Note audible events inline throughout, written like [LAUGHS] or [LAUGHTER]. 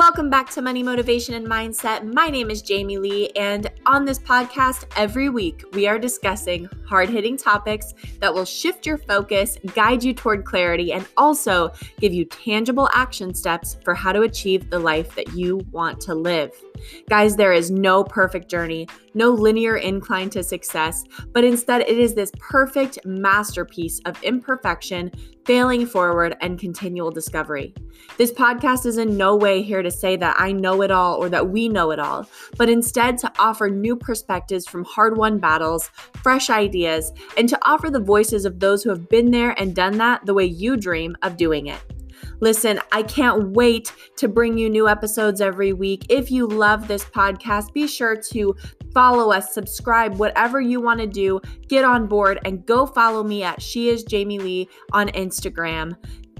Welcome back to Money Motivation and Mindset. My name is Jamie Lee, and on this podcast, every week we are discussing hard hitting topics that will shift your focus, guide you toward clarity, and also give you tangible action steps for how to achieve the life that you want to live. Guys, there is no perfect journey, no linear incline to success, but instead it is this perfect masterpiece of imperfection, failing forward, and continual discovery. This podcast is in no way here to say that I know it all or that we know it all, but instead to offer new perspectives from hard won battles, fresh ideas, and to offer the voices of those who have been there and done that the way you dream of doing it. Listen, I can't wait to bring you new episodes every week. If you love this podcast, be sure to follow us, subscribe, whatever you want to do. Get on board and go follow me at She is Jamie Lee on Instagram.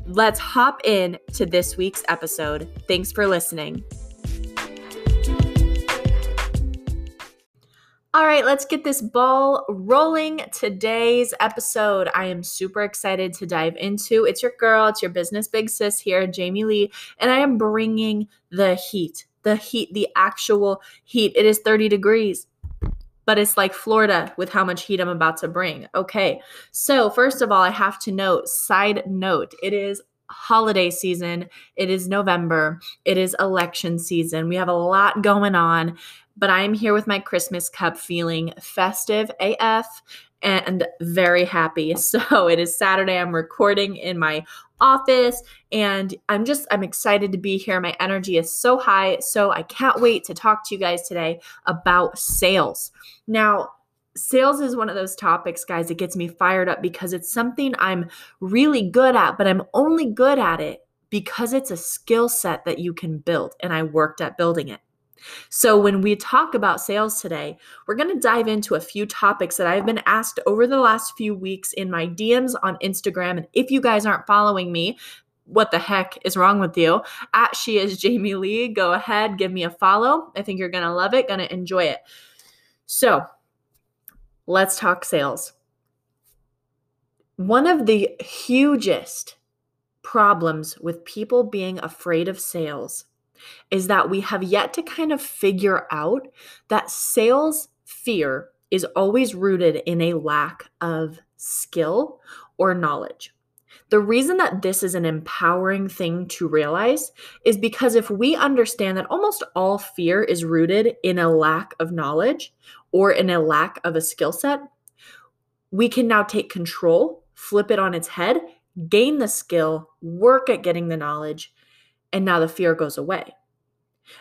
Let's hop in to this week's episode. Thanks for listening. All right, let's get this ball rolling. Today's episode, I am super excited to dive into. It's your girl, it's your business big sis here, Jamie Lee, and I am bringing the heat, the heat, the actual heat. It is 30 degrees, but it's like Florida with how much heat I'm about to bring. Okay, so first of all, I have to note, side note, it is holiday season. It is November. It is election season. We have a lot going on but I am here with my Christmas cup feeling festive AF and very happy. [LAUGHS] So it is Saturday. I'm recording in my office and I'm just I'm excited to be here. My energy is so high. So I can't wait to talk to you guys today about sales. Now, sales is one of those topics guys that gets me fired up because it's something I'm really good at, but I'm only good at it because it's a skill set that you can build and I worked at building it. So, when we talk about sales today, we're going to dive into a few topics that I've been asked over the last few weeks in my DMs on Instagram. And if you guys aren't following me, what the heck is wrong with you? At she is Jamie Lee. Go ahead, give me a follow. I think you're going to love it, going to enjoy it. So, let's talk sales. One of the hugest problems with people being afraid of sales is that we have yet to kind of figure out that sales fear is always rooted in a lack of skill or knowledge. The reason that this is an empowering thing to realize is because if we understand that almost all fear is rooted in a lack of knowledge or in a lack of a skill set, we can now take control, flip it on its head, gain the skill, work at getting the knowledge, and now the fear goes away.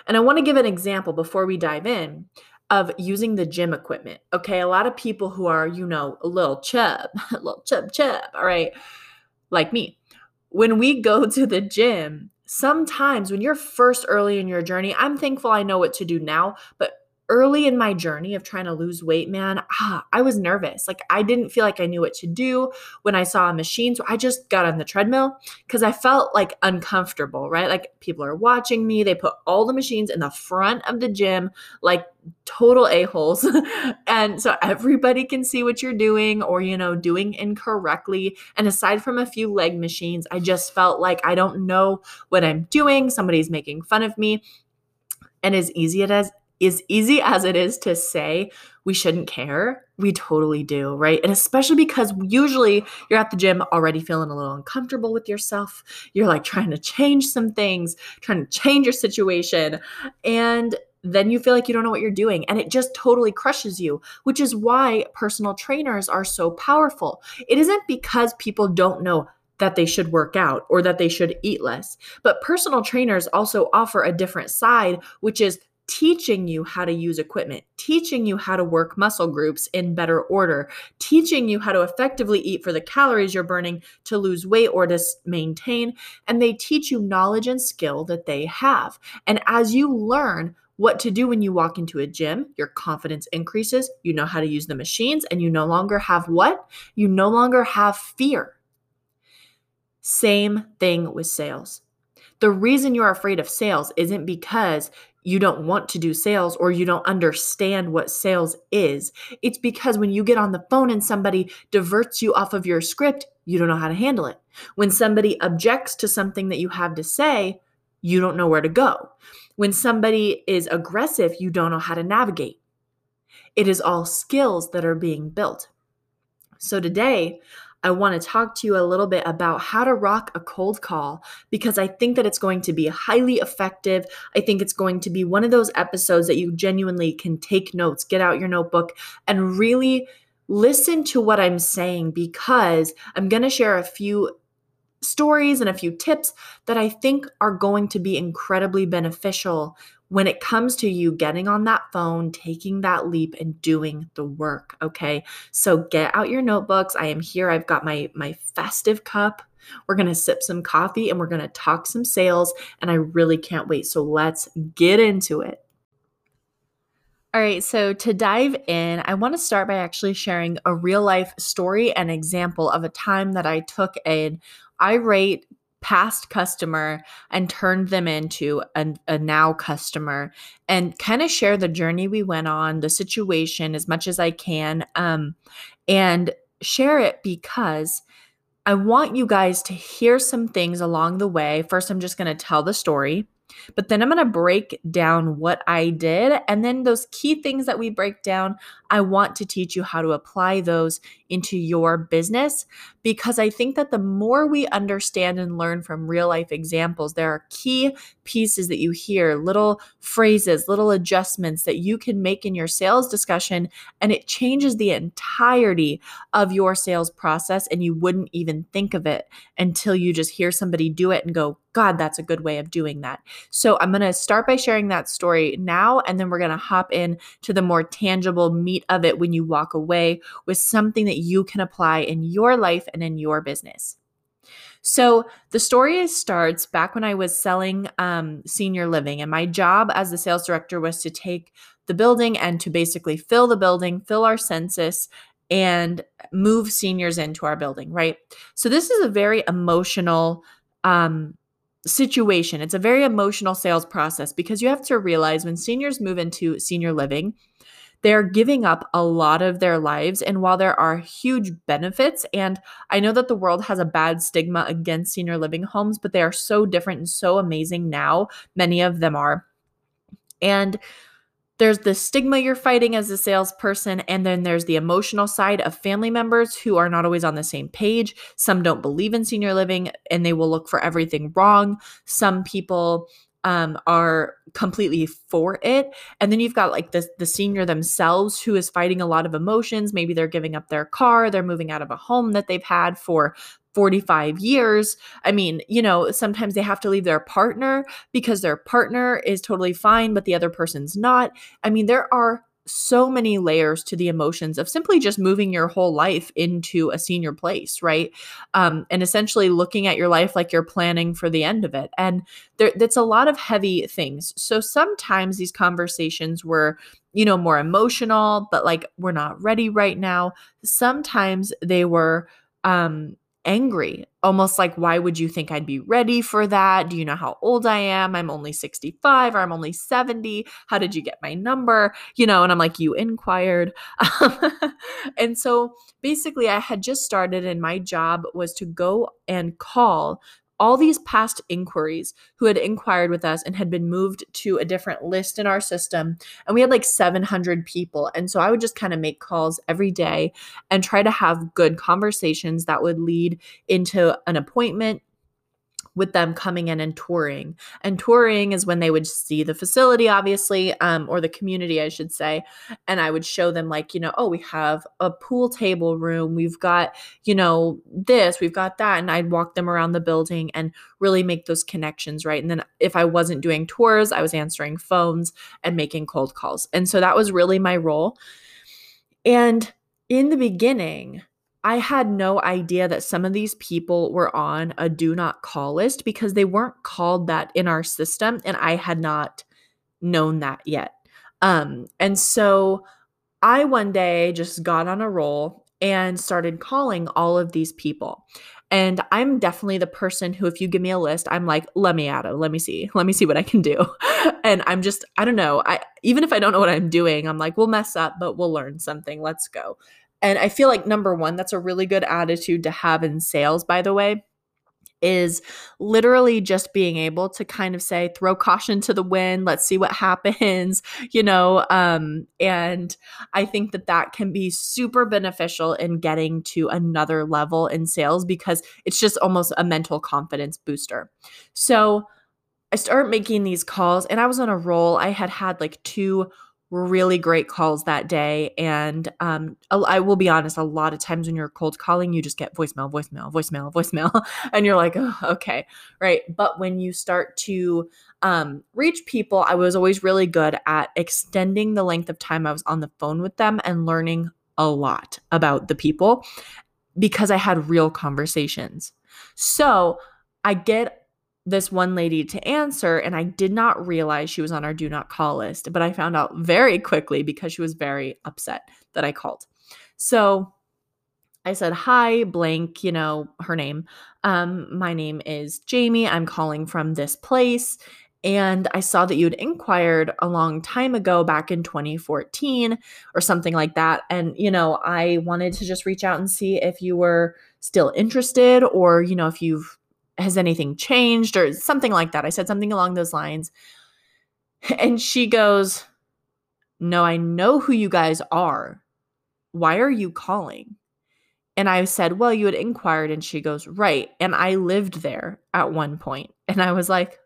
And I want to give an example before we dive in of using the gym equipment. Okay, a lot of people who are, you know, a little chub, [LAUGHS] a little chub chub, all right, like me. When we go [LAUGHS] to the gym, sometimes when you're first early in your journey, I'm thankful I know what to do now, but early in my journey of trying to lose weight, man, ah, I was nervous. Like I didn't feel like I knew what to do when I saw a machine. So I just got on the treadmill because I felt like uncomfortable, right? Like people are watching me. They put all the machines in the front of the gym, like total a-holes. [LAUGHS] and so everybody can see what you're doing or, you know, doing incorrectly. And aside from a few leg machines, I just felt like I don't know what I'm doing. Somebody's making fun of me. And as easy as as easy as it is to say we shouldn't care, we totally do, right? And especially because usually you're at the gym already feeling a little uncomfortable with yourself. You're like trying to change some things, trying to change your situation. And then you feel like you don't know what you're doing and it just totally crushes you, which is why personal trainers are so powerful. It isn't because people don't know that they should work out or that they should eat less. But personal trainers also offer a different side, which is teaching you how to use equipment, teaching you how to work muscle groups in better order, teaching you how to effectively eat for the calories you're burning to lose weight or to maintain. And they teach you knowledge and skill that they have. And as you learn, what to do when you walk into a gym, your confidence increases. You know how to use the machines, and you no longer have what? You no longer have fear. Same thing with sales. The reason you're afraid of sales isn't because you don't want to do sales or you don't understand what sales is. It's because when you get on the phone and somebody diverts you off of your script, you don't know how to handle it. When somebody objects to something that you have to say, you don't know where to go. When somebody is aggressive, you don't know how to navigate. It is all skills that are being built. So today, I want to talk to you a little bit about how to rock a cold call because I think that it's going to be highly effective. I think it's going to be one of those episodes that you genuinely can take notes, get out your notebook, and really listen to what I'm saying because I'm going to share a few stories and a few tips that I think are going to be incredibly beneficial when it comes to you getting on that phone, taking that leap and doing the work, okay? So get out your notebooks. I am here. I've got my my festive cup. We're going to sip some coffee and we're going to talk some sales and I really can't wait. So let's get into it. All right, so to dive in, I want to start by actually sharing a real life story and example of a time that I took an irate past customer and turned them into a, a now customer and kind of share the journey we went on, the situation as much as I can, um, and share it because I want you guys to hear some things along the way. First, I'm just going to tell the story. But then I'm going to break down what I did. And then those key things that we break down, I want to teach you how to apply those into your business because I think that the more we understand and learn from real life examples, there are key pieces that you hear, little phrases, little adjustments that you can make in your sales discussion, and it changes the entirety of your sales process. And you wouldn't even think of it until you just hear somebody do it and go, God, that's a good way of doing that. So I'm going to start by sharing that story now, and then we're going to hop in to the more tangible meat of it when you walk away with something that you can apply in your life and in your business. So the story starts back when I was selling um, senior living, and my job as the sales director was to take the building and to basically fill the building, fill our census, and move seniors into our building, right? So this is a very emotional um, situation. It's a very emotional sales process because you have to realize when seniors move into senior living, they're giving up a lot of their lives. And while there are huge benefits, and I know that the world has a bad stigma against senior living homes, but they are so different and so amazing now. Many of them are. And there's the stigma you're fighting as a salesperson, and then there's the emotional side of family members who are not always on the same page. Some don't believe in senior living and they will look for everything wrong. Some people um, are completely for it. And then you've got like the, the senior themselves who is fighting a lot of emotions. Maybe they're giving up their car, they're moving out of a home that they've had for 45 years. I mean, you know, sometimes they have to leave their partner because their partner is totally fine, but the other person's not. I mean, there are so many layers to the emotions of simply just moving your whole life into a senior place, right? Um, and essentially looking at your life like you're planning for the end of it. And there, that's a lot of heavy things. So sometimes these conversations were, you know, more emotional, but like we're not ready right now. Sometimes they were, um, angry, almost like, why would you think I'd be ready for that? Do you know how old I am? I'm only 65 or I'm only 70. How did you get my number? You know, and I'm like, you inquired. [LAUGHS] and so basically, I had just started, and my job was to go and call all these past inquiries who had inquired with us and had been moved to a different list in our system. And we had like 700 people. And so I would just kind of make calls every day and try to have good conversations that would lead into an appointment with them coming in and touring. And touring is when they would see the facility, obviously, um, or the community, I should say. And I would show them, like, you know, oh, we have a pool table room, we've got, you know, this, we've got that. And I'd walk them around the building and really make those connections, right? And then if I wasn't doing tours, I was answering phones and making cold calls. And so that was really my role. And in the beginning, I had no idea that some of these people were on a do not call list because they weren't called that in our system and I had not known that yet. Um and so I one day just got on a roll and started calling all of these people. And I'm definitely the person who, if you give me a list, I'm like, let me at it. Let me see. Let me see what I can do. [LAUGHS] and I'm just, I don't know. I even if I don't know what I'm doing, I'm like, we'll mess up, but we'll learn something. Let's go. And I feel like number one, that's a really good attitude to have in sales, by the way, is literally just being able to kind of say throw caution to the wind. Let's see what [LAUGHS] happens you know um and i think that that can be super beneficial in getting to another level in sales because it's just almost a mental confidence booster. So i start making these calls and i was on a roll. I had had like two really great calls that day. And um, I will be honest, a lot of times when you're cold calling, you just get voicemail, voicemail, voicemail, [LAUGHS] voicemail, and you're like, oh, okay, right. But when you start to um, reach people, I was always really good at extending the length of time I was on the phone with them and learning a lot about the people because I had real conversations. So I get this one lady to answer and I did not realize she was on our do not call list, but I found out very quickly because she was very upset that I called. So I said, Hi, blank, you know, her name. Um, my name is Jamie. I'm calling from this place. And I saw that you'd inquired a long time ago, back in 2014 or something like that. And, you know, I wanted to just reach out and see if you were still interested or, you know, if you've has anything changed or something like that. I said something along those lines. [LAUGHS] And she goes, No, I know who you guys are. Why are you calling? And I said, Well, you had inquired. And she goes, Right. And I lived there at one point. [LAUGHS] And I was like,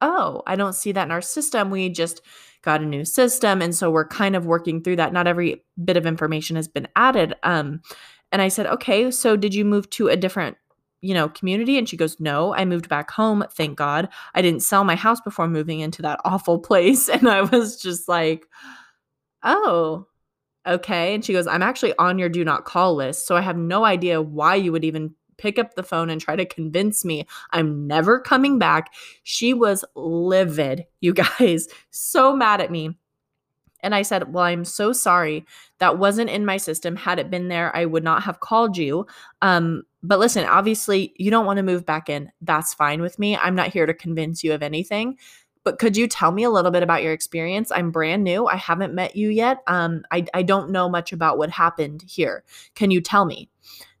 Oh, I don't see that in our system. We just got a new system. And so we're kind of working through that. Not every bit of information has been added. Um, and I said, Okay, so did you move to a different you know, community? And she goes, No, I moved back home. Thank God. I didn't sell my house before moving into that awful [LAUGHS] place. And I was just like, Oh, okay. And she goes, I'm actually on your do not call list. So I have no idea why you would even pick up the phone and try to convince me I'm never coming back. She was livid, you [LAUGHS] guys, so mad at me. And I said, Well, I'm so sorry. That wasn't in my system. Had it been there, I would not have called you. Um, but listen, obviously, you don't want to move back in. That's fine with me. I'm not here to convince you of anything. But could you tell me a little bit about your experience? I'm brand new. I haven't met you yet. Um, I, I don't know much about what happened here. Can you tell me?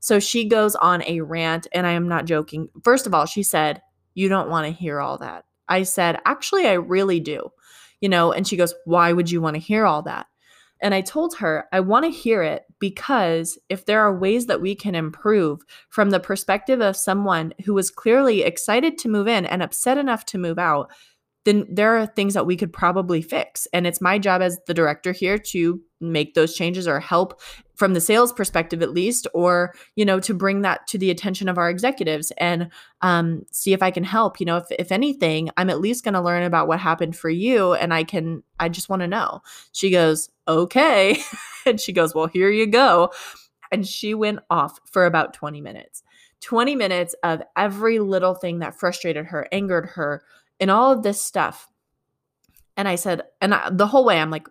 So she goes on a rant, and I am not joking. First of all, she said, You don't want to hear all that. I said, Actually, I really do you know, and she goes, Why would you want to hear all that? And I told her, I want to hear it because if there are ways that we can improve from the perspective of someone who was clearly excited to move in and upset enough to move out, then there are things that we could probably fix. And it's my job as the director here to make those changes or help from the sales perspective at least or you know to bring that to the attention of our executives and um, see if i can help. You know if, if anything i'm at least going to learn about what happened for you and i can i just want to know. She goes okay. [LAUGHS] And she goes well here you go. And she went off for about 20 minutes. 20 minutes of every little thing that frustrated her angered her and all of this stuff and i said and I, the whole way i'm like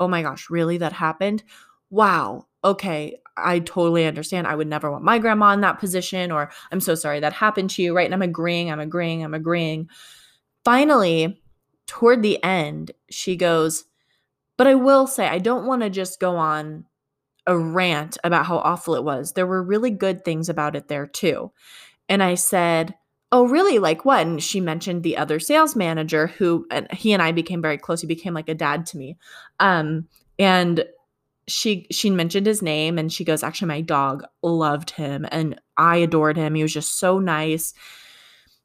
oh my gosh, really? That happened? Wow. Okay. I totally understand. I would never want my grandma in that position, or I'm so sorry that happened to you, right? And I'm agreeing, I'm agreeing, I'm agreeing. Finally, toward the end, she goes, But I will say, I don't want to just go on a rant about how awful it was. There were really good things about it there too. And I said, Oh, really? Like what? And she mentioned the other sales manager who and he and I became very close. He became like a dad to me. Um, and she she mentioned his name and she goes, actually, my dog loved him and I adored him. He was just so nice.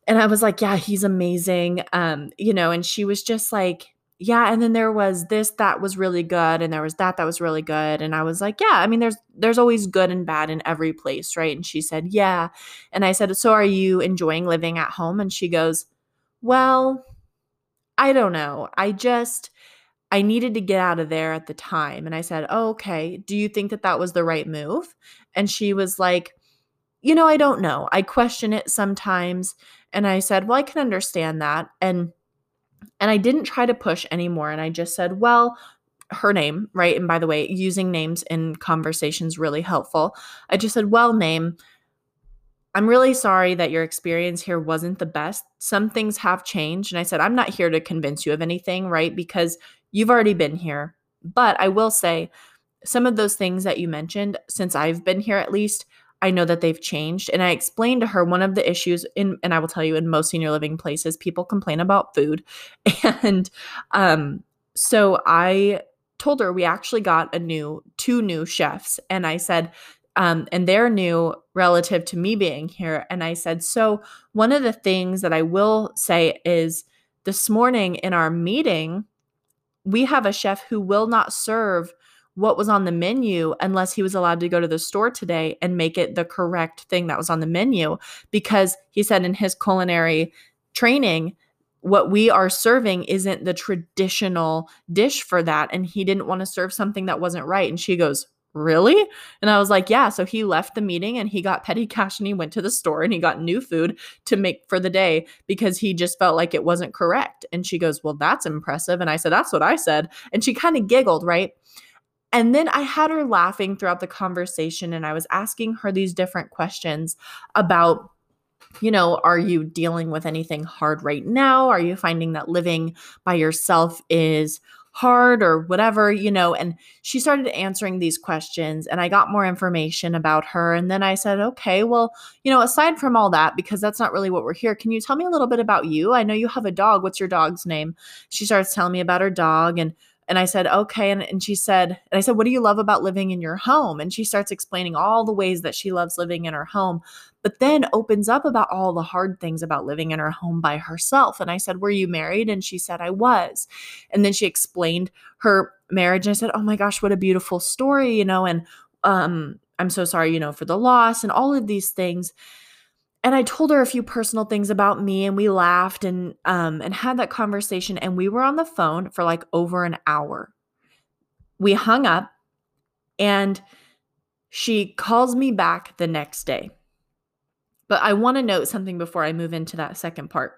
And I was like, yeah, he's amazing. Um, you know, and she was just like, yeah and then there was this that was really good and there was that that was really good and i was like yeah i mean there's there's always good and bad in every place right? And she said yeah and i said so are you enjoying living at home? And she goes well i don't know i just i needed to get out of there at the time and i said oh, okay do you think that that was the right move? And she was like you know i don't know i question it sometimes and i said well i can understand that and and I didn't try to push anymore. And I just said, well, her name, right? And by the way, using names in conversations really helpful. I just said, well, name. I'm really sorry that your experience here wasn't the best. Some things have changed. And I said, I'm not here to convince you of anything, right? Because you've already been here. But I will say, some of those things that you mentioned, since I've been here at least, I know that they've changed. And I explained to her one of the issues in, and I will tell you in most senior living places, people complain about food. [LAUGHS] And um, so I told her we actually got a new, two new chefs. And I said, um, and they're new relative to me being here. And I said, so one of the things that I will say is this morning in our meeting, we have a chef who will not serve what was on the menu unless he was allowed to go to the store today and make it the correct thing that was on the menu. Because he said in his culinary training what we are serving isn't the traditional dish for that and he didn't want to serve something that wasn't right. And she goes really? And i was like yeah. So he left the meeting and he got petty cash and he went to the store and he got new food to make for the day because he just felt like it wasn't correct. And she goes well that's impressive. And i said that's what i said. And she kind of giggled right and then I had her laughing throughout the conversation, and I was asking her these different questions about you know, are you dealing with anything hard right now? Are you finding that living by yourself is hard or whatever, you know? And she started answering these questions, and I got more information about her. And then I said, okay, well, you know, aside from all that, because that's not really what we're here, can you tell me a little bit about you? I know you have a dog. What's your dog's name? She starts telling me about her dog and and I said, okay. And, and she said, and I said, what do you love about living in your home? And she starts explaining all the ways that she loves living in her home, but then opens up about all the hard things about living in her home by herself. And I said, were you married? And she said, I was. And then she explained her marriage. And I said, oh my gosh, what a beautiful story, you know, and um, I'm so sorry, you know, for the loss and all of these things and I told her a few personal things about me and we laughed and um and had that conversation and we were on the phone for like over an hour. We hung up and she calls me back the next day. But I want to note something before I move into that second part.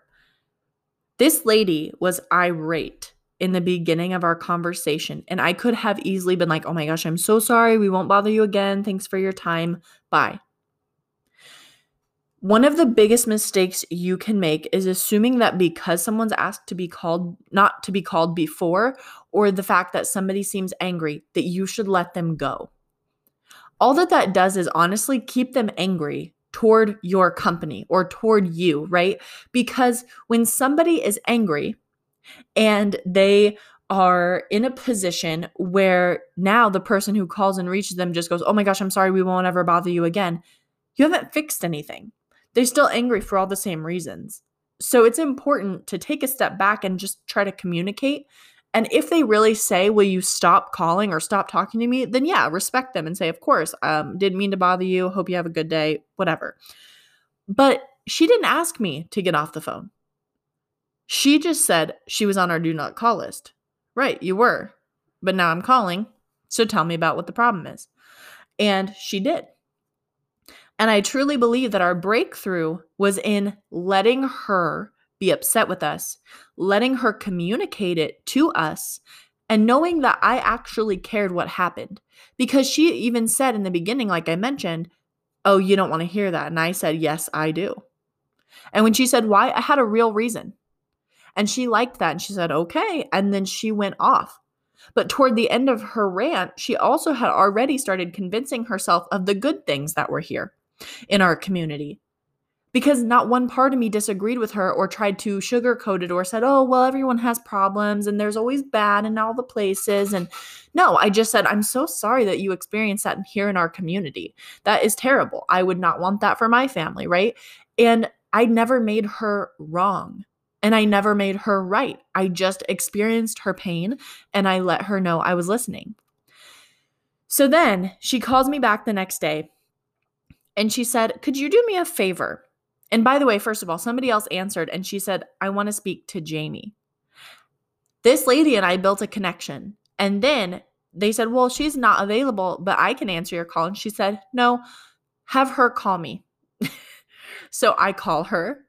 This lady was irate in the beginning of our conversation, and I could have easily been like, oh my gosh, I'm so sorry. We won't bother you again. Thanks for your time. Bye. One of the biggest mistakes you can make is assuming that because someone's asked to be called, not to be called before, or the fact that somebody seems angry, that you should let them go. All that that does is honestly keep them angry toward your company or toward you, right? Because when somebody is angry and they are in a position where now the person who calls and reaches them just goes, Oh my gosh, I'm sorry, we won't ever bother you again. You haven't fixed anything they're still angry for all the same reasons. So it's important to take a step back and just try to communicate. And if they really say, Will you stop calling or stop talking to me? Then yeah, respect them and say, Of course, um, didn't mean to bother you. Hope you have a good day, whatever. But she didn't ask me to get off the phone. She just said she was on our do not call list. Right, you were. But now I'm calling. So tell me about what the problem is. And she did. And I truly believe that our breakthrough was in letting her be upset with us, letting her communicate it to us, and knowing that I actually cared what happened. Because she even said in the beginning, like I mentioned, Oh, you don't want to hear that. And I said, Yes, I do. And when she said, Why? I had a real reason. And she liked that. And she said, Okay. And then she went off. But toward the end of her rant, she also had already started convincing herself of the good things that were here in our community because not one part of me disagreed with her or tried to sugarcoat it or said, oh, well, everyone has problems and there's always bad in all the places. And no, I just said, I'm so sorry that you experienced that here in our community. That is terrible. I would not want that for my family, right? And I never made her wrong and I never made her right. I just experienced her pain and I let her know I was listening. So then she calls me back the next day and she said, Could you do me a favor? And by the way, first of all, somebody else answered and she said, I want to speak to Jamie. This lady and I built a connection. And then they said, Well, she's not available, but I can answer your call. And she said, No, have her call me. [LAUGHS] so I call her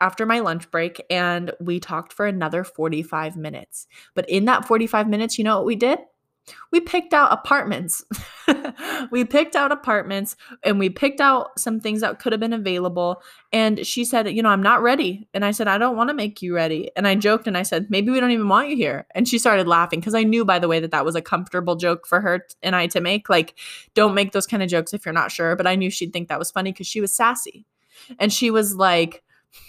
after my lunch break and we talked for another 45 minutes. But in that 45 minutes, you know what we did? We picked out apartments. [LAUGHS] we picked out apartments and we picked out some things that could have been available. And she said, You know, I'm not ready. And I said, I don't want to make you ready. And I joked and I said, Maybe we don't even want you here. And she started laughing because I knew, by the way, that that was a comfortable joke for her and I to make. Like, don't make those kind of jokes if you're not sure. But I knew she'd think that was funny because she was sassy. And she was like,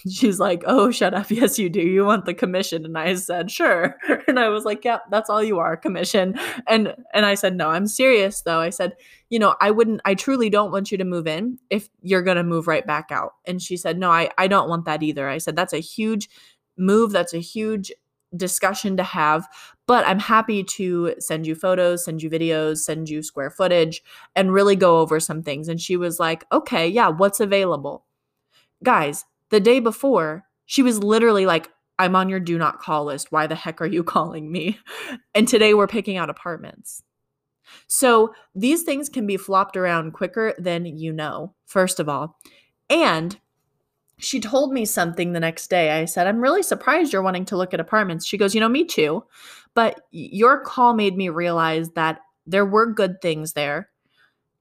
she's like, "Oh, shut up. [LAUGHS] Yes, you do. You want the commission." And I said, "Sure." [LAUGHS] And I was like, "Yep, yeah, that's all you are, commission." And and I said, "No, I'm serious though." I said, "You know, I wouldn't I truly don't want you to move in if you're going to move right back out." And she said, "No, I I don't want that either." I said, "That's a huge move. That's a huge discussion to have, but I'm happy to send you photos, send you videos, send you square footage and really go over some things." And she was like, "Okay, yeah, what's available?" Guys, the day before, she was literally like, I'm on your do not call list. Why the heck are you [LAUGHS] calling me? And today we're picking out apartments. So these things can be flopped around quicker than you know, first of all. And she told me something the next day. I said, I'm really surprised you're wanting to look at apartments. She goes, You know, me too. But your call made me realize that there were good things there.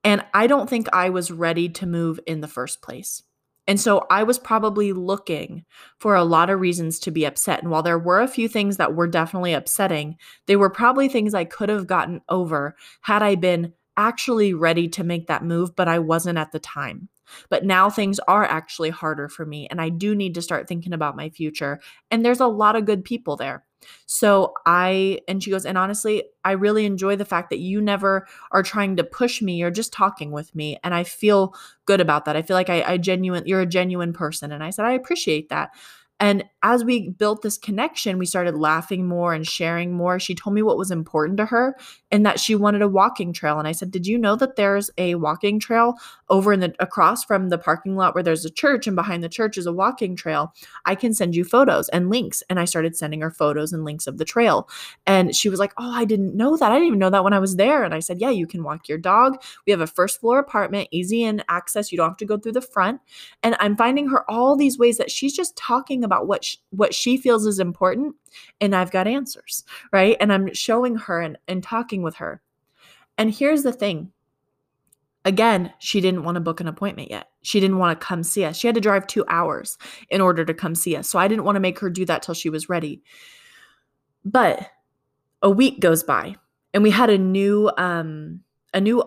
And I don't think I was ready to move in the first place. And so I was probably looking for a lot of reasons to be upset. And while there were a few things that were definitely upsetting, they were probably things I could have gotten over had I been actually ready to make that move, but I wasn't at the time. But now things are actually harder for me, and I do need to start thinking about my future. And there's a lot of good people there. So I, and she goes, and honestly, I really enjoy the fact that you never are trying to push me. You're just talking with me. And I feel good about that. I feel like I, I genuine, you're a genuine person. And I said, I appreciate that. And as we built this connection, we started laughing more and sharing more. She told me what was important to her and that she wanted a walking trail. And I said, Did you know that there's a walking trail over in the across from the parking lot where there's a church and behind the church is a walking trail? I can send you photos and links. And I started sending her photos and links of the trail. And she was like, Oh, I didn't know that. I didn't even know that when I was there. And I said, Yeah, you can walk your dog. We have a first floor apartment, easy in access. You don't have to go through the front. And I'm finding her all these ways that she's just talking about what she, what she feels is important and I've got answers, right? And I'm showing her and, and talking with her. And here's the thing. Again, she didn't want to book an appointment yet. She didn't want to come see us. She had to drive 2 hours in order to come see us. So I didn't want to make her do that till she was ready. But a week goes by and we had a new um a new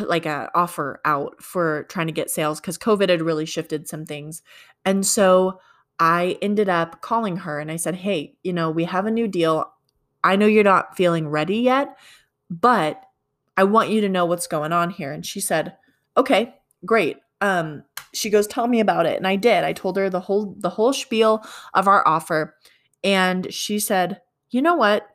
like a offer out for trying to get sales cuz COVID had really shifted some things. And so I ended up calling her and I said, Hey, you know, we have a new deal. I know you're not feeling ready yet, but I want you to know what's going on here. And she said, Okay, great. Um, she goes, Tell me about it. And I did. I told her the whole the whole spiel of our offer. And she said, You know what?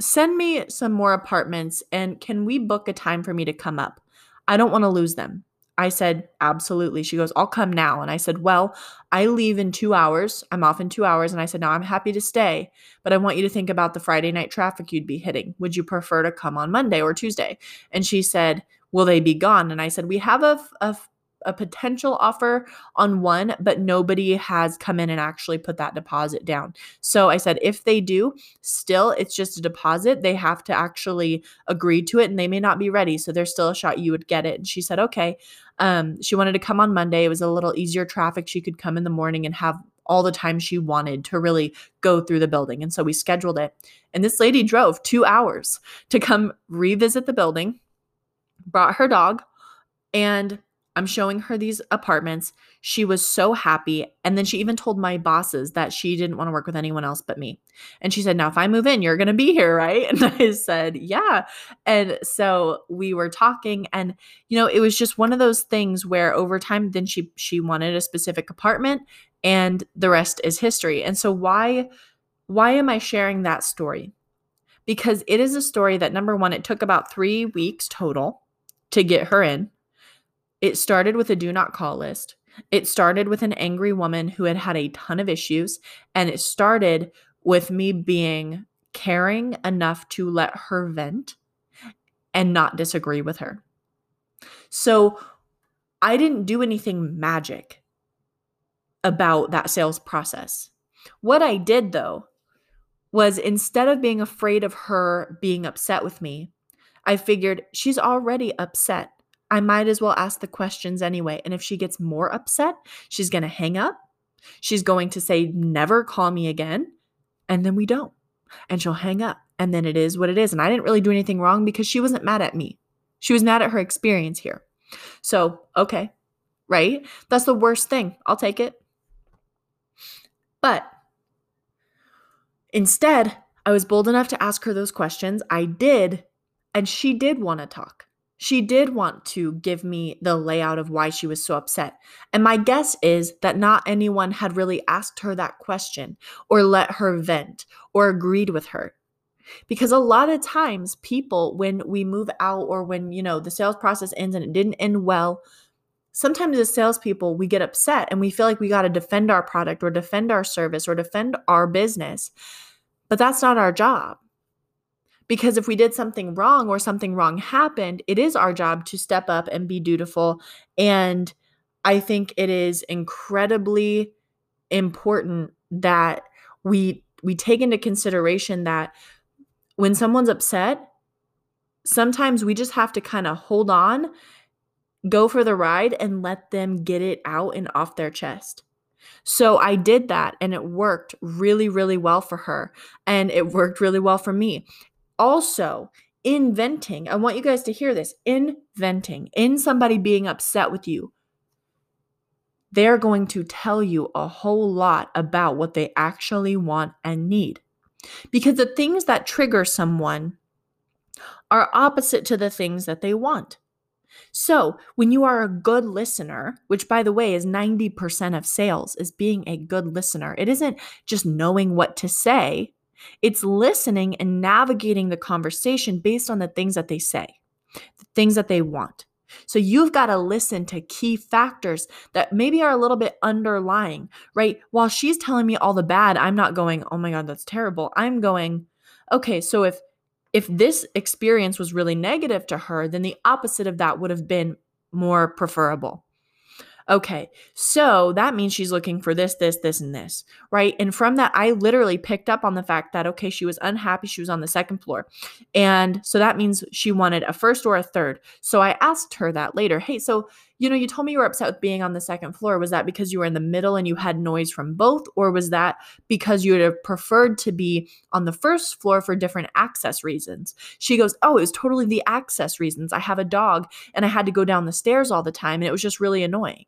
Send me some more apartments and can we book a time for me to come up? I don't want to lose them. I said, absolutely. She goes, I'll come now. And I said, well, I leave in two hours. I'm off in two hours. And I said, no, I'm happy to stay, but I want you to think about the Friday night traffic you'd be hitting. Would you prefer to come on Monday or Tuesday? And she said, will they be gone? And I said, we have a, a a potential offer on one, but nobody has come in and actually put that deposit down. So I said, if they do, still, it's just a deposit. They have to actually agree to it and they may not be ready. So there's still a shot you would get it. And she said, okay. Um, she wanted to come on Monday. It was a little easier traffic. She could come in the morning and have all the time she wanted to really go through the building. And so we scheduled it. And this lady drove two hours to come revisit the building, brought her dog, and I'm showing her these apartments. She was so happy. And then she even told my bosses that she didn't want to work with anyone else but me. And she said, Now, if I move in, you're going to be here, [LAUGHS] right? And I said, Yeah. And so we were talking and you know, it was just one of those things where over time then she she wanted a specific apartment and the rest is history. And so why why am I sharing that story? Because it is a story that number 1 it took about 3 weeks total to get her in it started with a do not call list. It started with an angry woman who had had a ton of issues. And it started with me being caring enough to let her vent and not disagree with her. So I didn't do anything magic about that sales process. What I did though was instead of being afraid of her being upset with me, I figured she's already upset. I might as well ask the questions anyway. And if she gets more upset, she's going to hang up. She's going to say, never call me again. And then we don't. And she'll hang up. And then it is what it is. And I didn't really do anything wrong because she wasn't mad at me. She was mad at her experience here. So, okay, right? That's the worst thing. I'll take it. But instead, I was bold enough to ask her those questions. I did. And she did want to talk. She did want to give me the layout of why she was so upset. And my guess is that not anyone had really asked her that question or let her vent or agreed with her. Because a lot of times people when we move out or when, you know, the sales process ends and it didn't end well, sometimes as salespeople, we get upset and we feel like we got to defend our product or defend our service or defend our business. But that's not our job. Because if we did something wrong or something wrong happened, it is our job to step up and be dutiful. And I think it is incredibly important that we we take into consideration that when someone's upset, sometimes we just have to kind of hold on, go for the ride and let them get it out and off their chest. So I did that and it worked really, really well for her. And it worked really well for me also inventing, I want you guys to hear this inventing in somebody being upset with you. They're going to tell you a whole lot about what they actually want and need. Because the things that trigger someone are opposite to the things that they want. So, when you are a good listener, which by the way is 90% of sales, is being a good listener, it isn't just knowing what to say, it's listening and navigating the conversation based on the things that they say, the things that they want. So you've got to listen to key factors that maybe are a little bit underlying, right? While she's telling me all the bad, I'm not going, "Oh my god, that's terrible." I'm going, "Okay, so if if this experience was really negative to her, then the opposite of that would have been more preferable." Okay, so that means she's looking for this, this, this, and this, right? And from that, I literally picked up on the fact that, okay, she was unhappy. She was on the second floor. And so that means she wanted a first or a third. So I asked her that later. Hey, so, you know, you told me you were upset with being on the second floor. Was that because you were in the middle and you had noise from both? Or was that because you would have preferred to be on the first floor for different access reasons? She goes, Oh, it was totally the access reasons. I have a dog and I had to go down the stairs all the time and it was just really annoying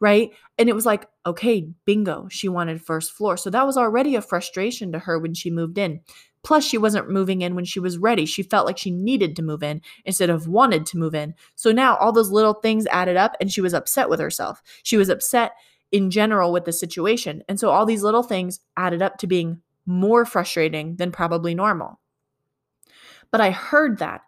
right? And it was like, okay, bingo, she wanted first floor. So that was already a frustration to her when she moved in. Plus, she wasn't moving in when she was ready. She felt like she needed to move in instead of wanted to move in. So now all those little things added up and she was upset with herself. She was upset in general with the situation. And so all these little things added up to being more frustrating than probably normal. But I heard that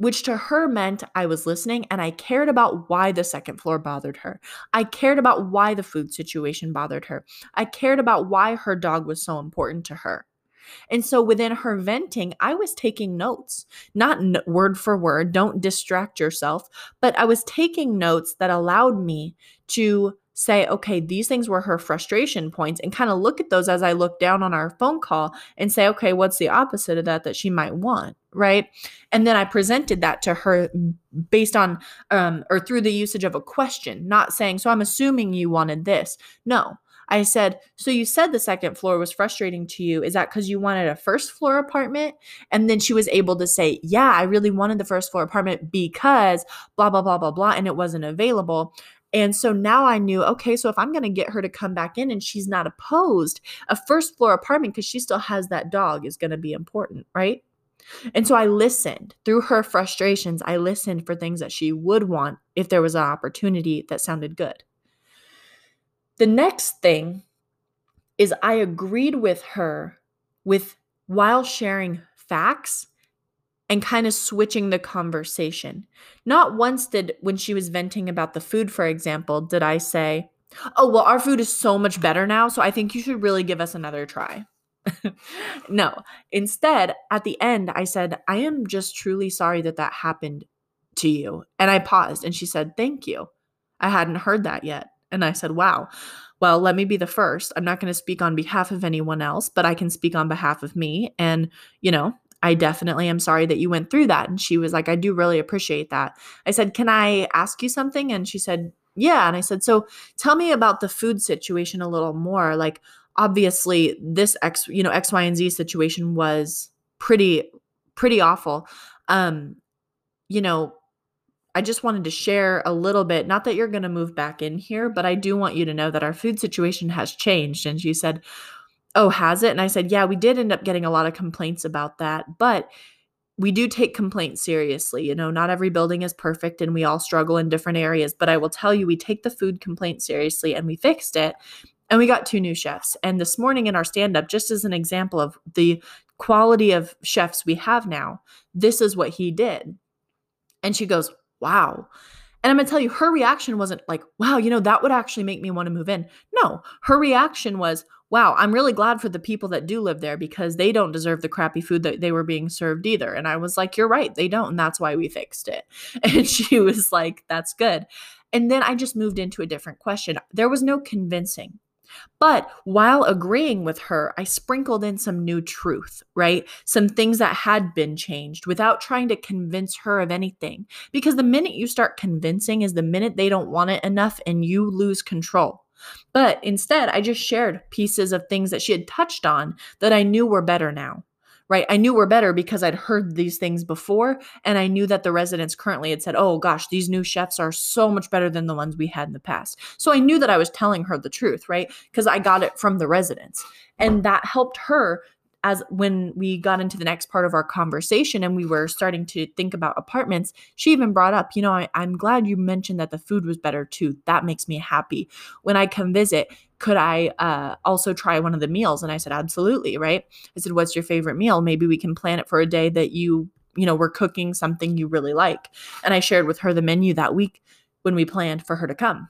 which to her meant I was listening and I cared about why the second floor bothered her. I cared about why the food situation bothered her. I cared about why her dog was so important to her. And so within her venting, I was taking notes, not n- word for word, don't distract yourself, but I was taking notes that allowed me to say, okay, these things were her frustration points and kind of look at those as I look down on our phone call and say, okay, what's the opposite of that that she might want? Right. And then I presented that to her based on um, or through the usage of a question, not saying, so I'm assuming you wanted this. No. I said, So you said the second floor was frustrating to you. Is that because you wanted a first floor apartment? And then she was able to say, Yeah, I really wanted the first floor apartment because blah, blah, blah, blah, blah, and it wasn't available. And so now I knew, okay, so if I'm going to get her to come back in and she's not opposed, a first floor apartment because she still has that dog is going to be important, right? And so I listened through her frustrations. I listened for things that she would want if there was an opportunity that sounded good. The next thing is I agreed with her with while sharing facts and kind of switching the conversation. Not once did, when she was venting about the food, for example, did I say, Oh, well, our food is so much better now. So I think you should really give us another try. [LAUGHS] no. Instead, at the end, I said, I am just truly sorry that that happened to you. And I paused and she said, Thank you. I hadn't heard that yet. And I said, Wow. well, let me be the first. I'm not going to speak on behalf of anyone else, but I can speak on behalf of me. And, you know, I definitely am sorry that you went through that. And she was like, I do really appreciate that. I said, Can I ask you something? And she said, Yeah. And I said, So tell me about the food situation a little more. Like, obviously, this X, you know, X, Y, and Z situation was pretty, pretty awful. Um, you know, I just wanted to share a little bit, not that you're going to move back in here, but I do want you to know that our food situation has changed. And she said, Oh, has it? And I said, Yeah, we did end up getting a lot of complaints about that, but we do take complaints seriously. You know, not every building is perfect and we all struggle in different areas, but I will tell you, we take the food complaint seriously and we fixed it. And we got two new chefs. And this morning in our stand up, just as an example of the quality of chefs we have now, this is what he did. And she goes, Wow. And I'm going to tell you, her reaction wasn't like, wow, you know, that would actually make me want to move in. No, her reaction was, wow, I'm really glad for the people that do live there because they don't deserve the crappy food that they were being served either. And I was like, you're right, they don't. And that's why we fixed it. [LAUGHS] And she was like, that's good. And then I just moved into a different question. There was no convincing. But while agreeing with her, I sprinkled in some new truth, right? Some things that had been changed without trying to convince her of anything. Because the minute you start convincing is the minute they don't want it enough and you lose control. But instead, I just shared pieces of things that she had touched on that I knew were better now. Right. I knew were better because I'd heard these things before. And I knew that the residents currently had said, oh gosh, these new chefs are so much better than the ones we had in the past. So I knew that I was telling her the truth, right? Because I got it from the residents. And that helped her as when we got into the next part of our conversation and we were starting to think about apartments, she even brought up, you know, I, am glad you mentioned that the food was better too. That makes me happy. When I come visit, could I uh, also try one of the meals? And I said, absolutely, right? I said, what's your favorite meal? Maybe we can plan it for a day that you, you know, we're cooking something you really like. And I shared with her the menu that week when we planned for her to come.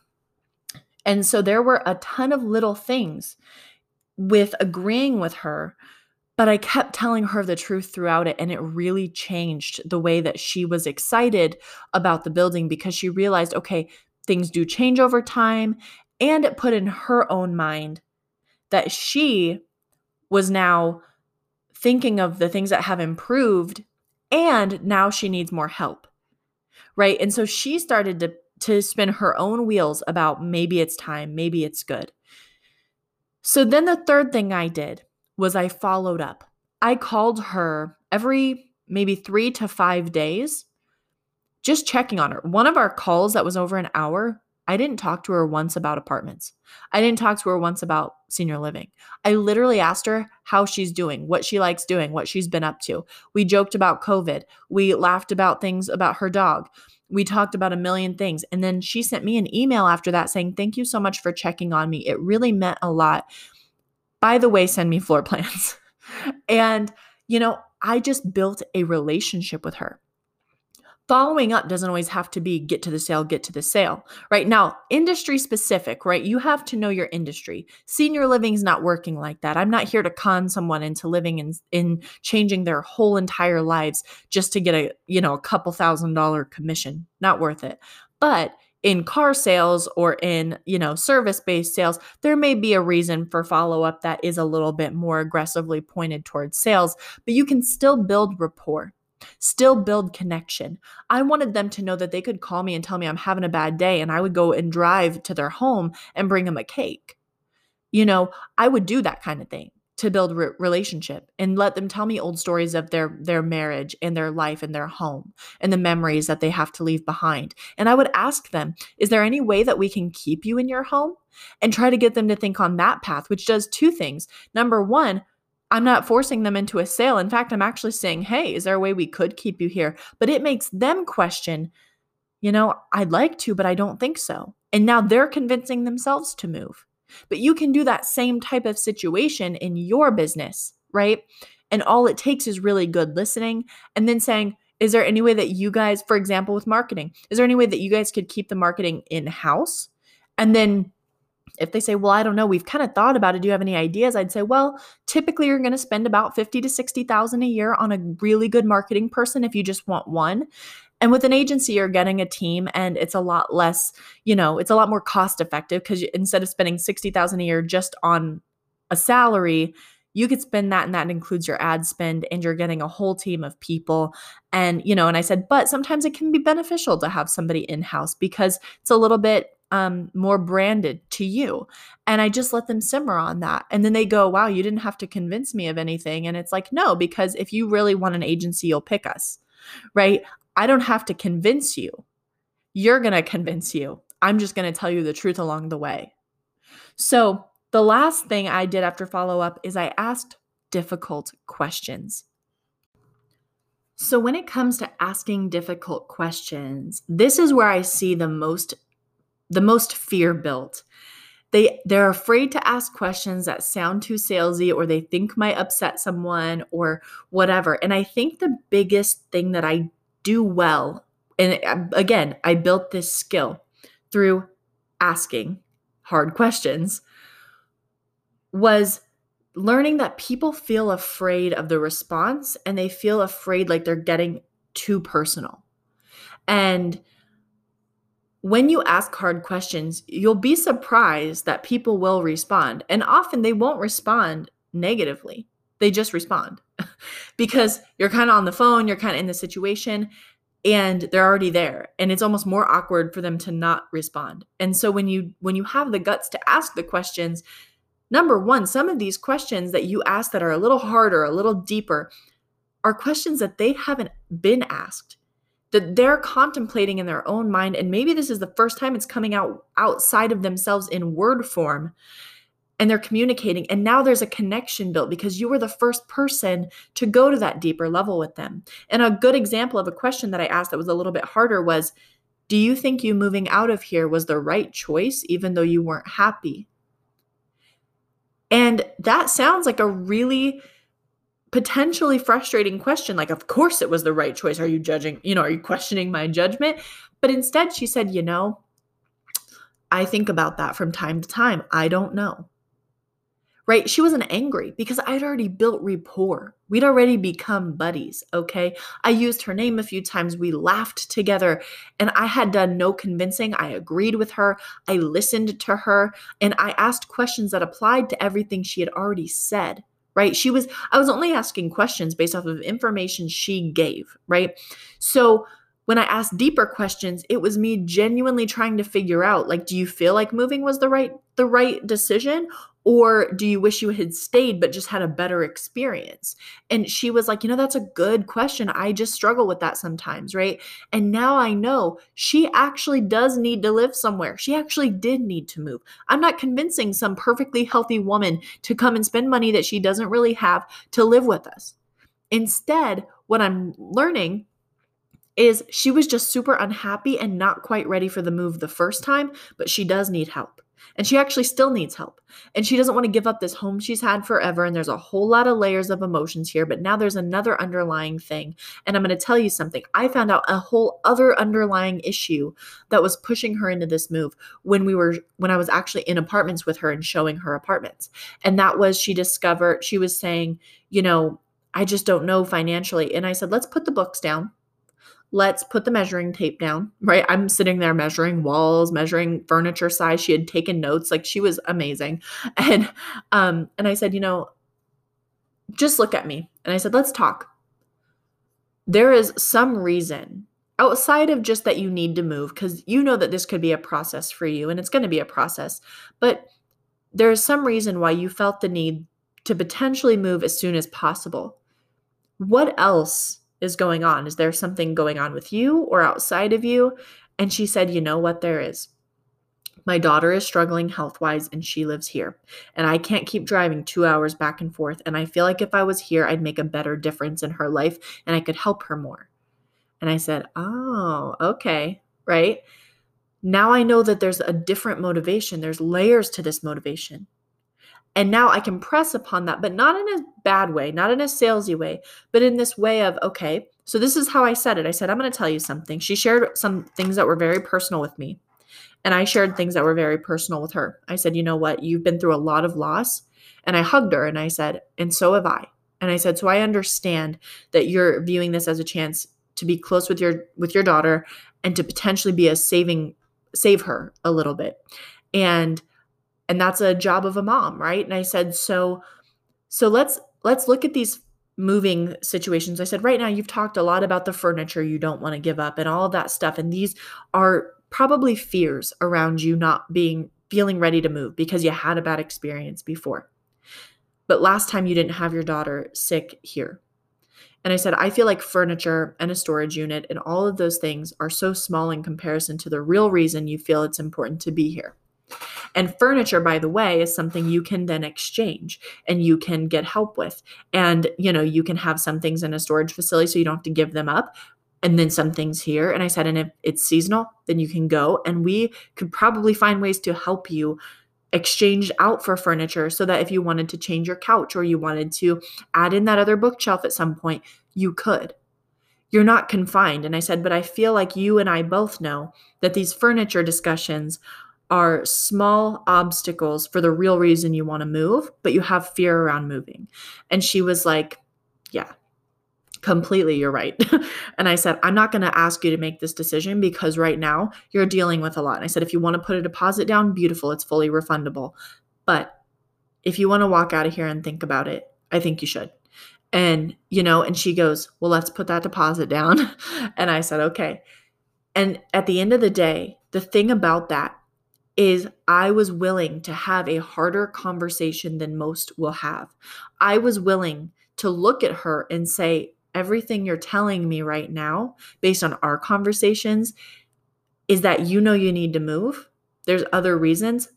And so there were a ton of little things with agreeing with her but I kept telling her the truth throughout it, and it really changed the way that she was excited about the building because she realized okay, things do change over time. And it put in her own mind that she was now thinking of the things that have improved, and now she needs more help. Right. And so she started to, to spin her own wheels about maybe it's time, maybe it's good. So then the third thing I did was I followed up. I called her every maybe three to five days, just checking on her. One of our calls that was over an hour, I didn't talk to her once about apartments. I didn't talk to her once about senior living. I literally asked her how she's doing, what she likes doing, what she's been up to. We joked about COVID. We laughed about things about her dog. We talked about a million things. And then she sent me an email after that saying, Thank you so much for checking on me. It really meant a lot by the way, send me floor plans. [LAUGHS] and, you know, I just built a relationship with her. Following up doesn't always have to be get to the sale, get to the sale. Right now, industry specific, right? You have to know your industry. Senior living is not working like that. I'm not here to con someone into living in, in changing their whole entire lives just to get a, you know, a couple thousand dollar commission. Not worth it. But in car sales or in you know service-based sales there may be a reason for follow-up that is a little bit more aggressively pointed towards sales but you can still build rapport still build connection. I wanted them to know that they could call me and tell me i'm having a bad day and i would go and drive to their home and bring them a cake. You know i would do that kind of thing to build re- relationship and let them tell me old stories of their their marriage and their life and their home and the memories that they have to leave behind and i would ask them is there any way that we can keep you in your home and try to get them to think on that path which does two things number one I'm not forcing them into a sale. In fact, I'm actually saying, hey, is there a way we could keep you here? But it makes them question, you know, I'd like to, but I don't think so. And now they're convincing themselves to move. But you can do that same type of situation in your business, right? And all it takes is really good listening and then saying, is there any way that you guys, for example, with marketing, is there any way that you guys could keep the marketing in house? And then if they say, well, I don't know, we've kind of thought about it. Do you have any ideas? I'd say, well, typically you're going to spend about 50 to 60,000 a year on a really good marketing person if you just want one. And with an agency, you're getting a team and it's a lot less, you know, it's a lot more cost effective because instead of spending 60,000 a year just on a salary, you could spend that and that includes your ad spend and you're getting a whole team of people. And you know and i said but sometimes it can be beneficial to have somebody in house because it's a little bit um, more branded to you. And i just let them simmer on that. And then they go wow you didn't have to convince me of anything. And it's like no because if you really want an agency you'll pick us. Right i don't have to convince you you're going to convince you i'm just going to tell you the truth along the way so the last thing I did after follow up is I asked difficult questions. So, when it comes to asking difficult questions, this is where I see the most the most fear built. They they're afraid to ask questions that sound too salesy or they think might upset someone or whatever. And I think the biggest thing that I do well and uh, again, I built this skill through asking hard questions was learning that people feel afraid of the response and they feel afraid like they're getting too personal. And when you ask hard questions, you'll be surprised that people will respond. And often they won't respond negatively, they just respond [LAUGHS] because you're kind of on the phone, you're kind of in the situation. And they're already there and it's almost more awkward for them to not respond. And so when you when you have the guts to ask the questions, Number one, some of these questions that you ask that are a little harder, a little deeper, are questions that they haven't been asked, that they're contemplating in their own mind. And maybe this is the first time it's coming out outside of themselves in word form and they're communicating. And now there's a connection built because you were the first person to go to that deeper level with them. And a good example of a question that I asked that was a little bit harder was Do you think you moving out of here was the right choice, even though you weren't happy? And that sounds like a really potentially frustrating question. Like, of course it was the right choice. Are you judging, you know, are you questioning my judgment? But instead, she said, you know, I think about that from time to time. I don't know right? She wasn't angry because I'd already built rapport. We'd already become buddies, okay? I used her name a few times. We laughed together, and I had done no convincing. I agreed with her. I listened to her, and I asked questions that applied to everything she had already said, right? She was, I was only asking questions based off of information she gave, right? So, when I asked deeper questions, it was me genuinely trying to figure out like do you feel like moving was the right the right decision or do you wish you had stayed but just had a better experience? And she was like, You know, that's a good question. I just struggle with that sometimes, right? And now I know she actually does need to live somewhere. She actually did need to move. I'm not convincing some perfectly healthy woman to come and spend money that she doesn't really have to live with us. Instead, what I'm learning is she was just super unhappy and not quite ready for the move the first time, but she does need help. And she actually still needs help. And she doesn't want to give up this home she's had forever. And there's a whole lot of layers of emotions here. But now there's another underlying thing. And I'm going to tell you something. I found out a whole other underlying issue that was pushing her into this move when we were, when I was actually in apartments with her and showing her apartments. And that was she discovered, she was saying, you know, I just don't know financially. And I said, let's put the books down let's put the measuring tape down, right? I'm sitting there measuring walls, measuring furniture size. She had taken notes, like she was amazing. [LAUGHS] And um and I said, "You know, just look at me." And I said, "Let's talk." There is some reason outside of just that you need to move cuz you know that this could be a process for you and it's going to be a process. But there's some reason why you felt the need to potentially move as soon as possible. What else is going on? Is there something going on with you or outside of you? And she said, You know what? There is. My daughter is struggling health wise and she lives here. And I can't keep driving two hours back and forth. And I feel like if I was here, I'd make a better difference in her life and I could help her more. And I said, Oh, okay. Right. Now I know that there's a different motivation, there's layers to this motivation. And now I can press upon that, but not in a bad way, not in a salesy way, but in this way of, okay, so this is how I said it. I said, I'm going to tell you something. She shared some things that were very personal with me. And I shared things that were very personal with her. I said, you know what? You've been through a lot of loss. And I hugged her and I said, and so have I. And I said, so I understand that you're viewing this as a chance to be close with your with your daughter and to potentially be a saving save her a little bit. And and that's a job of a mom, right? And I said, "So so let's let's look at these moving situations. I said, right now, you've talked a lot about the furniture you don't want to give up and all of that stuff. And these are probably fears around you not being feeling ready to move because you had a bad experience before. But last time you didn't have your daughter sick here. And I said, I feel like furniture and a storage unit and all of those things are so small in comparison to the real reason you feel it's important to be here. And furniture, by the way, is something you can then exchange and you can get help with. And, you know, you can have some things in a storage facility so you don't have to give them up. And then some things here. And I said, and if it's seasonal, then you can go. And we could probably find ways to help you exchange out for furniture so that if you wanted to change your couch or you wanted to add in that other bookshelf at some point, you could. You're not confined. And I said, but I feel like you and I both know that these furniture discussions are small obstacles for the real reason you want to move, but you have fear around moving. And she was like, Yeah, completely, you're right. [LAUGHS] and I said, I'm not going to ask you to make this decision because right now you're dealing with a lot. And I said, If you want to put a deposit down, beautiful, it's fully refundable. But if you want to walk out of here and think about it, I think you should. And, you know, and she goes, Well, let's put that deposit down. [LAUGHS] and I said, Okay. And at the end of the day, the thing about that is I was willing to have a harder conversation than most will have. I was willing to look at her and say, everything you're telling me right now, based on our conversations, is that you know you need to move. There's other reasons,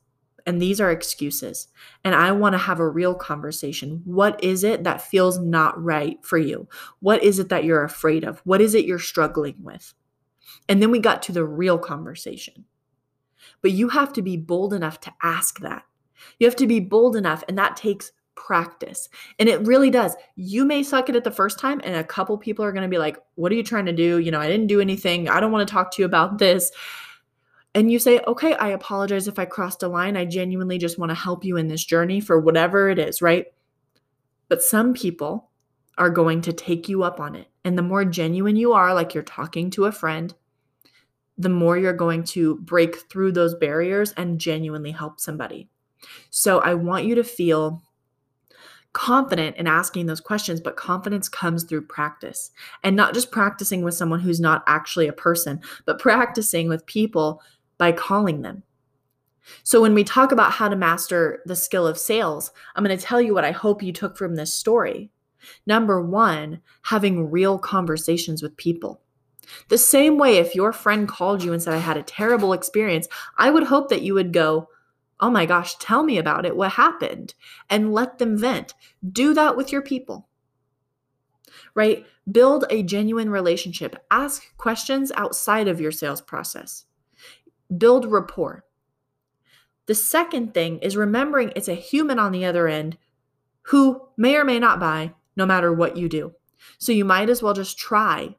and these are excuses. And I want to have a real conversation. What is it that feels not right for you? What is it that you're afraid of? What is it you're struggling with? And then we got to the real conversation. But you have to be bold enough to ask that. You have to be bold enough, and that takes practice. And it really does. You may suck at it the first time, and a couple people are going to be like, What are you trying to do? You know, I didn't do anything. I don't want to talk to you about this. And you say, Okay, I apologize if I crossed a line. I genuinely just want to help you in this journey for whatever it is, right? But some people are going to take you up on it. And the more genuine you are, like you're talking to a friend, the more you're going to break through those barriers and genuinely help somebody. So I want you to feel confident in asking those questions, but confidence comes through practice and not just practicing with someone who's not actually a person, but practicing with people by calling them. So, when we talk about how to master the skill of sales, I'm going to tell you what I hope you took from this story. Number one, having real conversations with people. The same way, if your friend called you and said, I had a terrible experience, I would hope that you would go, Oh my gosh, tell me about it. What happened? And let them vent. Do that with your people, right? Build a genuine relationship. Ask questions outside of your sales process. Build rapport. The second thing is remembering it's a human on the other end who may or may not buy no matter what you do. So you might as well just try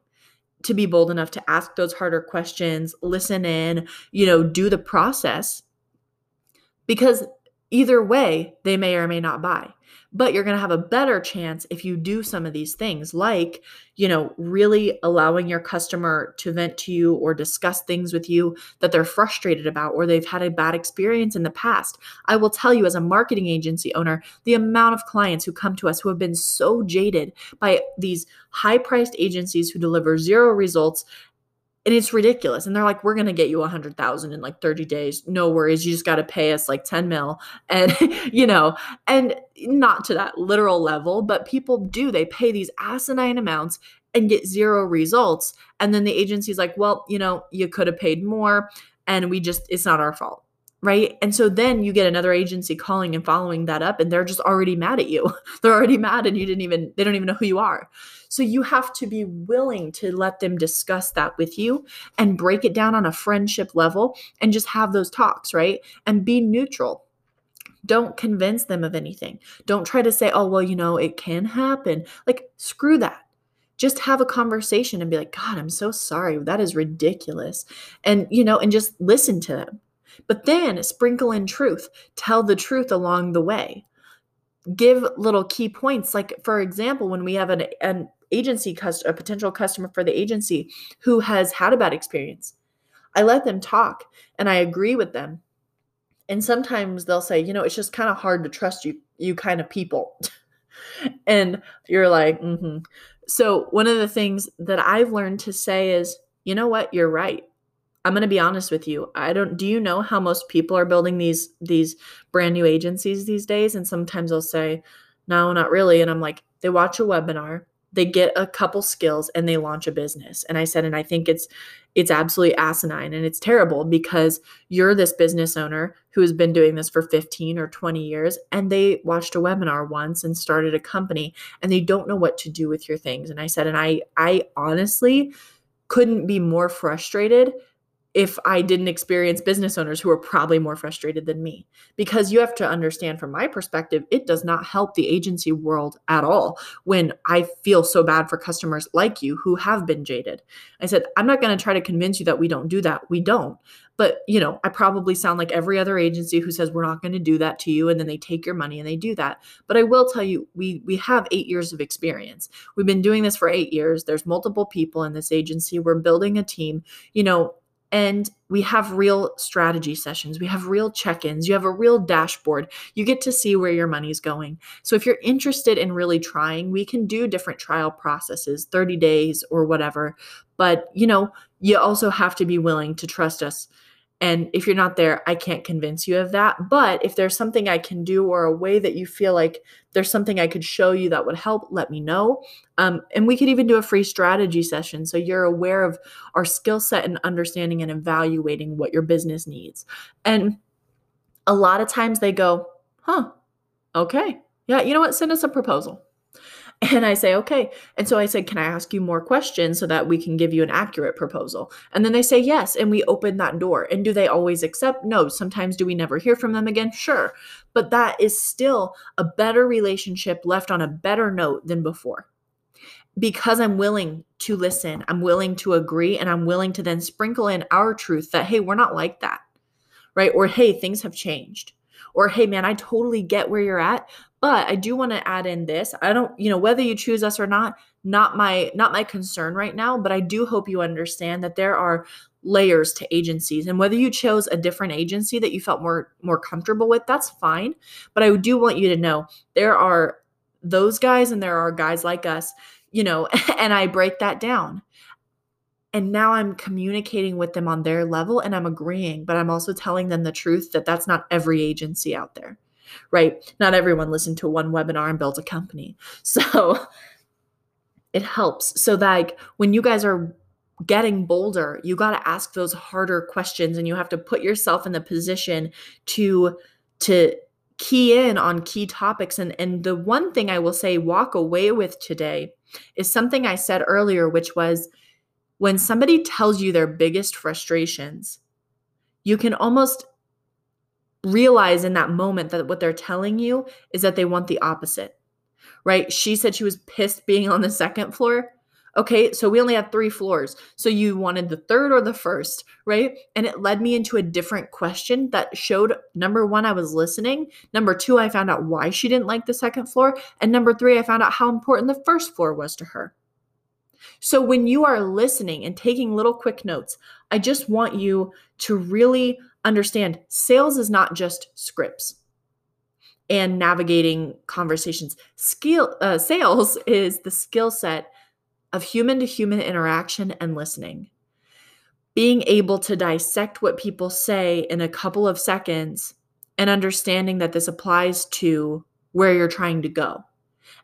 to be bold enough to ask those harder questions, listen in, you know, do the process. Because either way, they may or may not buy but you're going to have a better chance if you do some of these things like you know really allowing your customer to vent to you or discuss things with you that they're frustrated about or they've had a bad experience in the past. I will tell you as a marketing agency owner the amount of clients who come to us who have been so jaded by these high priced agencies who deliver zero results and it's ridiculous and they're like we're going to get you a hundred thousand in like 30 days no worries you just got to pay us like 10 mil [LAUGHS] and you know and not to that literal level but people do they pay these asinine amounts and get zero results and then the agency's like well you know you could have paid more and we just it's not our fault right? And so then you get another agency calling and following that up and they're just already mad at you. [LAUGHS] they're already mad and you didn't even they don't even know who you are. So you have to be willing to let them discuss that with you and break it down on a friendship level and just have those talks, right? And be neutral. Don't convince them of anything. Don't try to say, "Oh, well, you know, it can happen." Like screw that just have a conversation and be like, God, I'm so sorry. That is ridiculous. And, you know, and just listen to them. But then sprinkle in truth, tell the truth along the way. Give little key points. Like, for example, when we have an, an agency customer, a potential customer for the agency who has had a bad experience. I let them talk and I agree with them. And sometimes they'll say, you know, it's just kind of hard to trust you, you kind of people. [LAUGHS] and you're like, mm-hmm. So one of the things that I've learned to say is, you know what, you're right. I'm going to be honest with you. I don't do you know how most people are building these these brand new agencies these days and sometimes they'll say, "No, not really." And I'm like, they watch a webinar, they get a couple skills and they launch a business. And I said and I think it's it's absolutely asinine and it's terrible because you're this business owner who has been doing this for 15 or 20 years and they watched a webinar once and started a company and they don't know what to do with your things. And I said and I I honestly couldn't be more frustrated if I didn't experience business owners who are probably more frustrated than me. Because you have to understand from my perspective, it does not help the agency world at all when I feel so bad for customers like you who have been jaded. I said, I'm not going to try to convince you that we don't do that. We don't. But, you know, I probably sound like every other agency who says we're not going to do that to you and then they take your money and they do that. But I will tell you we we have 8 years of experience. We've been doing this for 8 years. There's multiple people in this agency. We're building a team. You know, and we have real strategy sessions. We have real check ins. You have a real dashboard. You get to see where your money's going. So, if you're interested in really trying, we can do different trial processes, 30 days or whatever. But, you know, you also have to be willing to trust us and if you're not there, I can't convince you of that. But if there's something I can do or a way that you feel like there's something I could show you that would help, let me know. Um, and we could even do a free strategy session so you're aware of our skill set and understanding and evaluating what your business needs. And a lot of times they go, huh, okay. Yeah, you know what? Send us a proposal. And I say, okay. And so I said, can I ask you more questions so that we can give you an accurate proposal? And then they say yes. And we open that door. And do they always accept? No. Sometimes do we never hear from them again? Sure. But that is still a better relationship left on a better note than before. Because I'm willing to listen, I'm willing to agree, and I'm willing to then sprinkle in our truth that, hey, we're not like that, right? Or, hey, things have changed or hey man i totally get where you're at but i do want to add in this i don't you know whether you choose us or not not my not my concern right now but i do hope you understand that there are layers to agencies and whether you chose a different agency that you felt more more comfortable with that's fine but i do want you to know there are those guys and there are guys like us you know [LAUGHS] and i break that down. And now I'm communicating with them on their level and I'm agreeing, but I'm also telling them the truth that that's not every agency out there, right? Not everyone listened to one webinar and built a company. [LAUGHS] So it helps. So, like, when you guys are getting bolder, you got to ask those harder questions and you have to put yourself in the position to, to, key in on key topics and and the one thing I will say walk away with today is something I said earlier which was when somebody tells you their biggest frustrations, you can almost realize in that moment that what they're telling you is that they want the opposite, right? She said she was pissed being on the second floor. Okay, so we only had three floors. So you wanted the third or the first, right? And it led me into a different question that showed number one, I was listening. Number two, I found out why she didn't like the second floor. And number three, I found out how important the first floor was to her. So when you are listening and taking little quick notes, I just want you to really understand sales is not just scripts and navigating conversations. Skill uh, sales [LAUGHS] is the skill set of human to human interaction and listening. Being able to dissect what people say in a couple of seconds and understanding that this applies to where you're trying to go.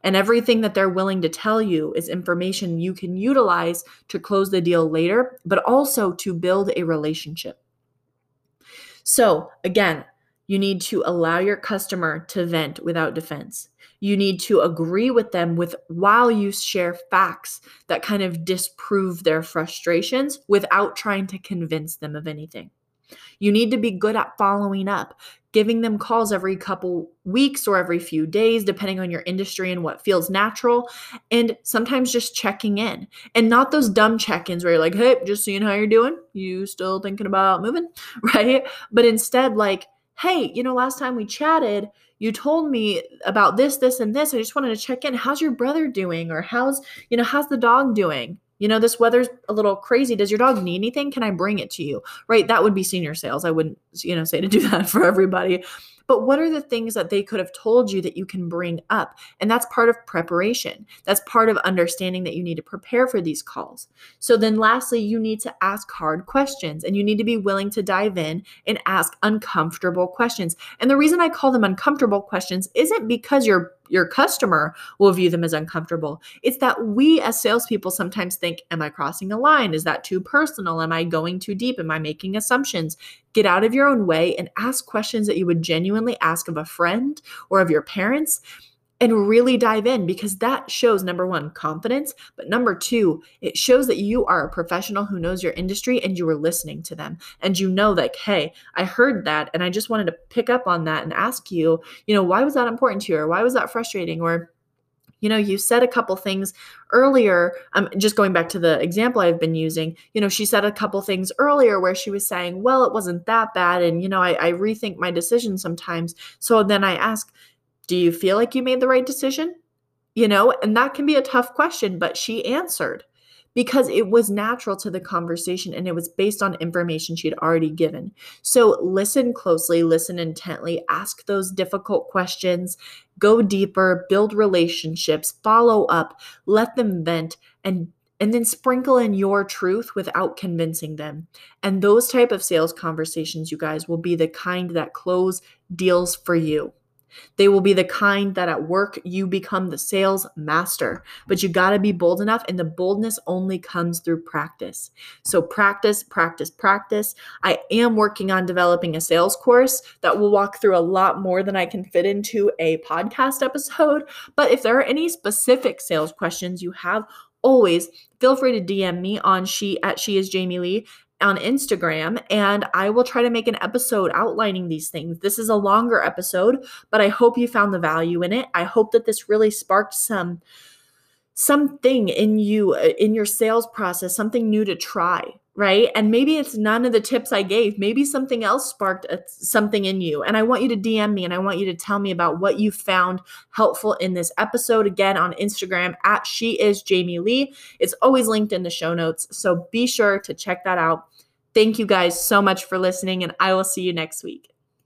And everything that they're willing to tell you is information you can utilize to close the deal later, but also to build a relationship. So, again, you need to allow your customer to vent without defense. You need to agree with them with while you share facts that kind of disprove their frustrations without trying to convince them of anything. You need to be good at following up, giving them calls every couple weeks or every few days, depending on your industry and what feels natural. And sometimes just checking in and not those dumb check ins where you're like, hey, just seeing how you're doing. You still thinking about moving, [LAUGHS] right? But instead, like, Hey, you know, last time we chatted, you told me about this, this, and this. I just wanted to check in. How's your brother doing? Or how's, you know, how's the dog doing? You know, this weather's a little crazy. Does your dog need anything? Can I bring it to you? Right? That would be senior sales. I wouldn't, you know, say to do [LAUGHS] that for everybody. But what are the things that they could have told you that you can bring up? And that's part of preparation. That's part of understanding that you need to prepare for these calls. So then, lastly, you need to ask hard questions and you need to be willing to dive in and ask uncomfortable questions. And the reason I call them uncomfortable questions isn't because you're your customer will view them as uncomfortable. It's that we as salespeople sometimes think, Am I crossing a line? Is that too personal? Am I going too deep? Am I making assumptions? Get out of your own way and ask questions that you would genuinely ask of a friend or of your parents and really dive in because that shows number one, confidence. But number two, it shows that you are a professional who knows your industry and you were listening to them. And you know, like, hey, I heard that and I just wanted to pick up on that and ask you, you know, why was that important to you? Or why was that frustrating? Or, you know, you said a couple things earlier. I'm um, just going back to the example I've been using. You know, she said a couple things earlier where she was saying, well, it wasn't that bad. And, you know, I, I rethink my decision sometimes. So then I ask, do you feel like you made the right decision? You know, and that can be a tough question, but she answered because it was natural to the conversation and it was based on information she'd already given. So listen closely, listen intently, ask those difficult questions, go deeper, build relationships, follow up, let them vent and and then sprinkle in your truth without convincing them. And those type of sales conversations you guys will be the kind that close deals for you. They will be the kind that at work you become the sales master, but you got to be bold enough, and the boldness only comes through practice. So, practice, practice, practice. I am working on developing a sales course that will walk through a lot more than I can fit into a podcast episode. But if there are any specific sales questions you have, always feel free to DM me on she at she is Jamie Lee on Instagram and I will try to make an episode outlining these things. This is a longer episode, but I hope you found the value in it. I hope that this really sparked some something in you uh, in your sales process, something new to try, right? And maybe it's none of the tips I gave. Maybe something else sparked a, something in you. And I want you to DM me and I want you to tell me about what you found helpful in this episode. Again, on Instagram at she is Jamie Lee. It's always linked in the show notes. So be sure to check that out. Thank you guys so much for listening, and I will see you next week.